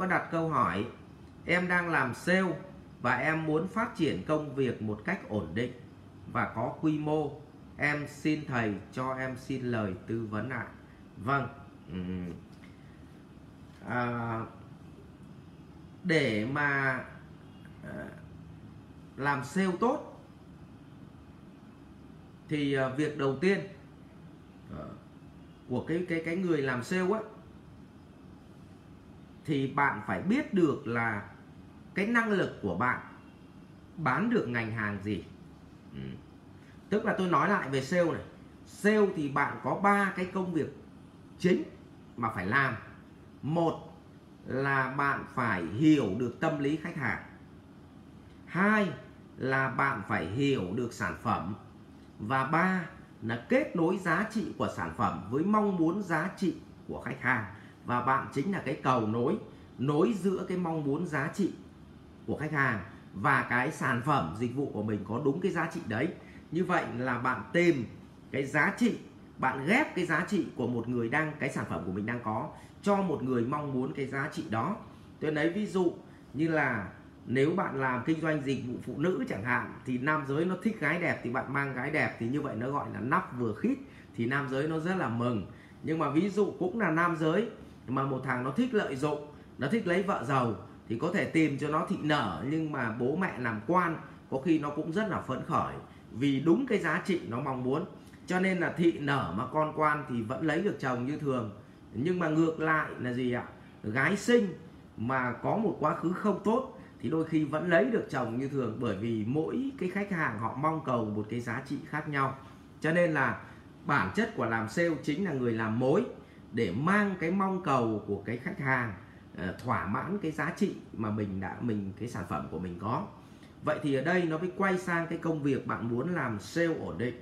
có đặt câu hỏi em đang làm sale và em muốn phát triển công việc một cách ổn định và có quy mô. Em xin thầy cho em xin lời tư vấn ạ. Vâng. À, để mà ờ, làm sale tốt thì ờ, việc đầu tiên ờ, của cái cái cái người làm sale á thì bạn phải biết được là cái năng lực của bạn bán được ngành hàng gì. Ừ. tức là tôi nói lại về sale này. Sale thì bạn có ba cái công việc chính mà phải làm. Một là bạn phải hiểu được tâm lý khách hàng. Hai là bạn phải hiểu được sản phẩm. Và ba là kết nối giá trị của sản phẩm với mong muốn giá trị của khách hàng và bạn chính là cái cầu nối nối giữa cái mong muốn giá trị của khách hàng và cái sản phẩm, dịch vụ của mình có đúng cái giá trị đấy. Như vậy là bạn tìm cái giá trị, bạn ghép cái giá trị của một người đang, cái sản phẩm của mình đang có cho một người mong muốn cái giá trị đó. Tôi lấy ví dụ như là nếu bạn làm kinh doanh dịch vụ phụ nữ chẳng hạn, thì nam giới nó thích gái đẹp thì bạn mang gái đẹp, thì như vậy nó gọi là nắp vừa khít, thì nam giới nó rất là mừng. Nhưng mà ví dụ cũng là nam giới mà một thằng nó thích lợi dụng, nó thích lấy vợ giàu thì có thể tìm cho nó thị nở, nhưng mà bố mẹ làm quan có khi nó cũng rất là phấn khởi vì đúng cái giá trị nó mong muốn. Cho nên là thị nở mà con quan thì vẫn lấy được chồng như thường. Nhưng mà ngược lại là gì ạ? Gái sinh mà có một quá khứ không tốt thì đôi khi vẫn lấy được chồng như thường bởi vì mỗi cái khách hàng họ mong cầu một cái giá trị khác nhau. Cho nên là bản chất của làm sale chính là người làm mối để mang cái mong cầu của cái khách hàng ờ, thỏa mãn cái giá trị mà mình đã, mình, cái sản phẩm của mình có. Vậy thì ở đây nó mới quay sang cái công việc bạn muốn làm sale ổn định,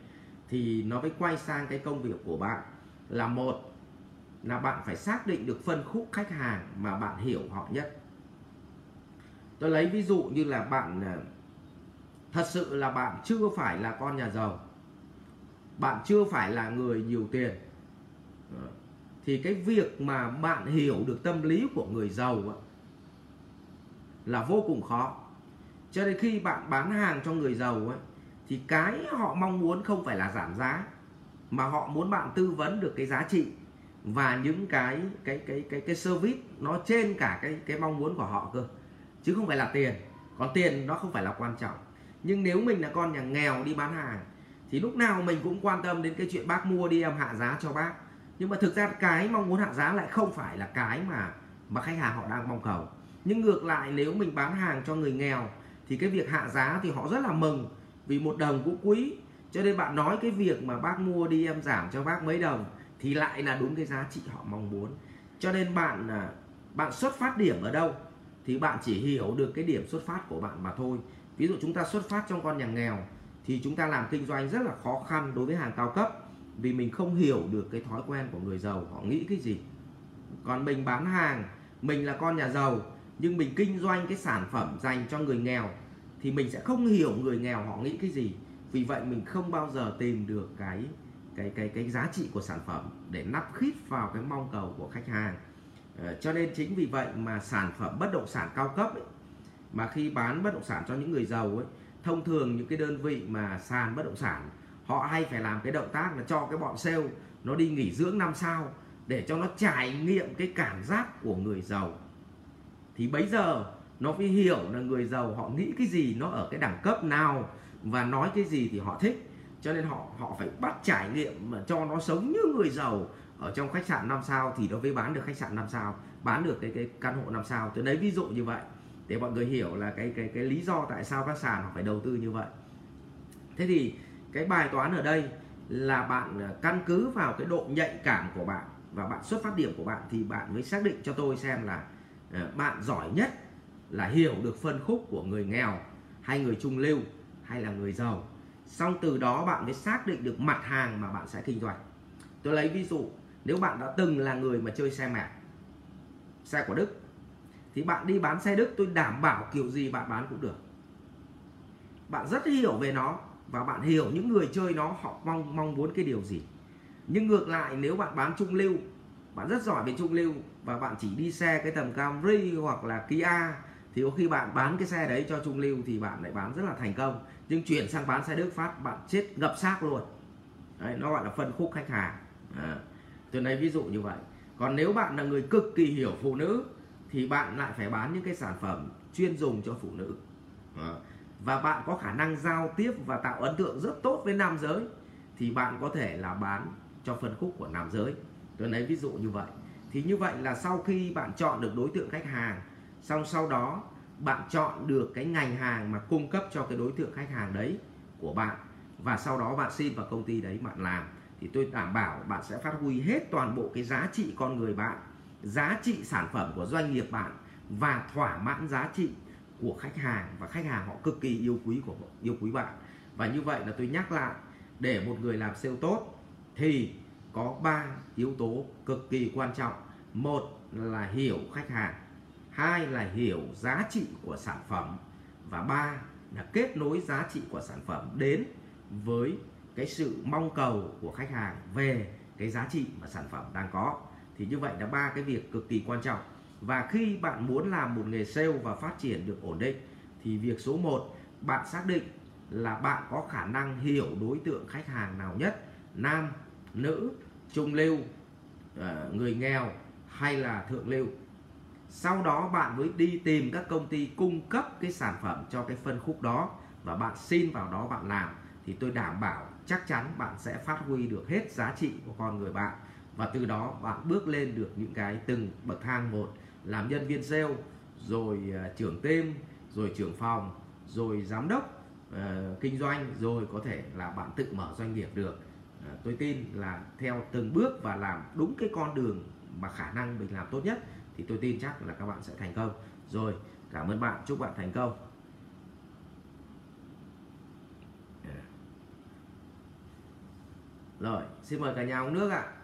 thì nó mới quay sang cái công việc của bạn. Là một là bạn phải xác định được phân khúc khách hàng mà bạn hiểu họ nhất. Tôi lấy ví dụ như là bạn ờ, thật sự là bạn chưa phải là con nhà giàu, bạn chưa phải là người nhiều tiền. Ờ, thì cái việc mà bạn hiểu được tâm lý của người giàu là vô cùng khó. Cho nên khi bạn bán hàng cho người giàu ấy thì cái họ mong muốn không phải là giảm giá, mà họ muốn bạn tư vấn được cái giá trị và những cái cái cái cái cái service nó trên cả cái cái mong muốn của họ cơ. Chứ không phải là tiền. Còn tiền nó không phải là quan trọng. Nhưng nếu mình là con nhà nghèo đi bán hàng, thì lúc nào mình cũng quan tâm đến cái chuyện bác mua đi em hạ giá cho bác nhưng mà thực ra cái mong muốn hạ giá lại không phải là cái mà mà khách hàng họ đang mong cầu. Nhưng ngược lại, nếu mình bán hàng cho người nghèo, thì cái việc hạ giá thì họ rất là mừng vì một đồng cũng quý. Cho nên bạn nói cái việc mà bác mua đi em giảm cho bác mấy đồng thì lại là đúng cái giá trị họ mong muốn. Cho nên bạn à, bạn xuất phát điểm ở đâu thì bạn chỉ hiểu được cái điểm xuất phát của bạn mà thôi. Ví dụ chúng ta xuất phát trong con nhà nghèo thì chúng ta làm kinh doanh rất là khó khăn đối với hàng cao cấp vì mình không hiểu được cái thói quen của người giàu họ nghĩ cái gì. Còn mình bán hàng mình là con nhà giàu nhưng mình kinh doanh cái sản phẩm dành cho người nghèo thì mình sẽ không hiểu người nghèo họ nghĩ cái gì. Vì vậy mình không bao giờ tìm được cái cái cái cái giá trị của sản phẩm để nắp khít vào cái mong cầu của khách hàng. Ờ, cho nên chính vì vậy mà sản phẩm bất động sản cao cấp ấy, mà khi bán bất động sản cho những người giàu ấy thông thường những cái đơn vị mà sàn bất động sản họ hay phải làm cái động tác là cho cái bọn sale nó đi nghỉ dưỡng năm sao để cho nó trải nghiệm cái cảm giác của người giàu. Thì bấy giờ nó phải hiểu là người giàu họ nghĩ cái gì, nó ở cái đẳng cấp nào và nói cái gì thì họ thích. Cho nên họ họ phải bắt trải nghiệm mà cho nó sống như người giàu ở trong khách sạn 5 sao thì nó mới bán được khách sạn 5 sao, bán được cái cái căn hộ 5 sao. Tôi lấy ví dụ như vậy để mọi người hiểu là cái cái cái lý do tại sao các sàn họ phải đầu tư như vậy. Thế thì cái bài toán ở đây là bạn à, căn cứ vào cái độ nhạy cảm của bạn và bạn xuất phát điểm của bạn thì bạn mới xác định cho tôi xem là à, bạn giỏi nhất là hiểu được phân khúc của người nghèo hay người trung lưu hay là người giàu. Xong từ đó bạn mới xác định được mặt hàng mà bạn sẽ kinh doanh. Tôi lấy ví dụ, nếu bạn đã từng là người mà chơi xe mẹ, xe của đức, thì bạn đi bán xe đức tôi đảm bảo kiểu gì bạn bán cũng được. Bạn rất hiểu về nó và bạn hiểu những người chơi nó họ mong mong muốn cái điều gì. Nhưng ngược lại nếu bạn bán trung lưu bạn rất giỏi về trung lưu và bạn chỉ đi xe cái tầm Camry hoặc là Kia thì có khi bạn bán cái xe đấy cho trung lưu thì bạn lại bán rất là thành công. Nhưng chuyển sang bán xe Đức phát bạn chết ngập xác luôn. Đấy, nó gọi là phân khúc khách hàng. À, tôi lấy ví dụ như vậy. Còn nếu bạn là người cực kỳ hiểu phụ nữ thì bạn lại phải bán những cái sản phẩm chuyên dùng cho phụ nữ. À, và bạn có khả năng giao tiếp và tạo ấn tượng rất tốt với nam giới, thì bạn có thể là bán cho phân khúc của nam giới. Tôi lấy ví dụ như vậy. Thì như vậy là sau khi bạn chọn được đối tượng khách hàng, xong sau đó bạn chọn được cái ngành hàng mà cung cấp cho cái đối tượng khách hàng đấy của bạn, và sau đó bạn xin vào công ty đấy bạn làm, thì tôi đảm bảo bạn sẽ phát huy hết toàn bộ cái giá trị con người bạn, giá trị sản phẩm của doanh nghiệp bạn và thỏa mãn giá trị của khách hàng và khách hàng họ cực kỳ yêu quý của yêu quý bạn. Và như vậy là tôi nhắc lại, để một người làm sale tốt thì có ba yếu tố cực kỳ quan trọng. Một là hiểu khách hàng, hai là hiểu giá trị của sản phẩm, và ba là kết nối giá trị của sản phẩm đến với cái sự mong cầu của khách hàng về cái giá trị mà sản phẩm đang có. Thì như vậy là ba cái việc cực kỳ quan trọng và khi bạn muốn làm một nghề sale và phát triển được ổn định, thì việc số 1 bạn xác định là bạn có khả năng hiểu đối tượng khách hàng nào nhất, nam, nữ, trung lưu ờ, người nghèo hay là thượng lưu. Sau đó bạn mới đi tìm các công ty cung cấp cái sản phẩm cho cái phân khúc đó và bạn xin vào đó bạn làm. Thì tôi đảm bảo chắc chắn bạn sẽ phát huy được hết giá trị của con người bạn. Và từ đó bạn bước lên được những cái từng bậc thang một làm nhân viên sale rồi uh, trưởng team rồi trưởng phòng rồi giám đốc uh, kinh doanh rồi có thể là bạn tự mở doanh nghiệp được. Uh, tôi tin là theo từng bước và làm đúng cái con đường mà khả năng mình làm tốt nhất thì tôi tin chắc là các bạn sẽ thành công. Rồi cảm ơn bạn chúc bạn thành công. Rồi xin mời cả nhà uống nước ạ. à.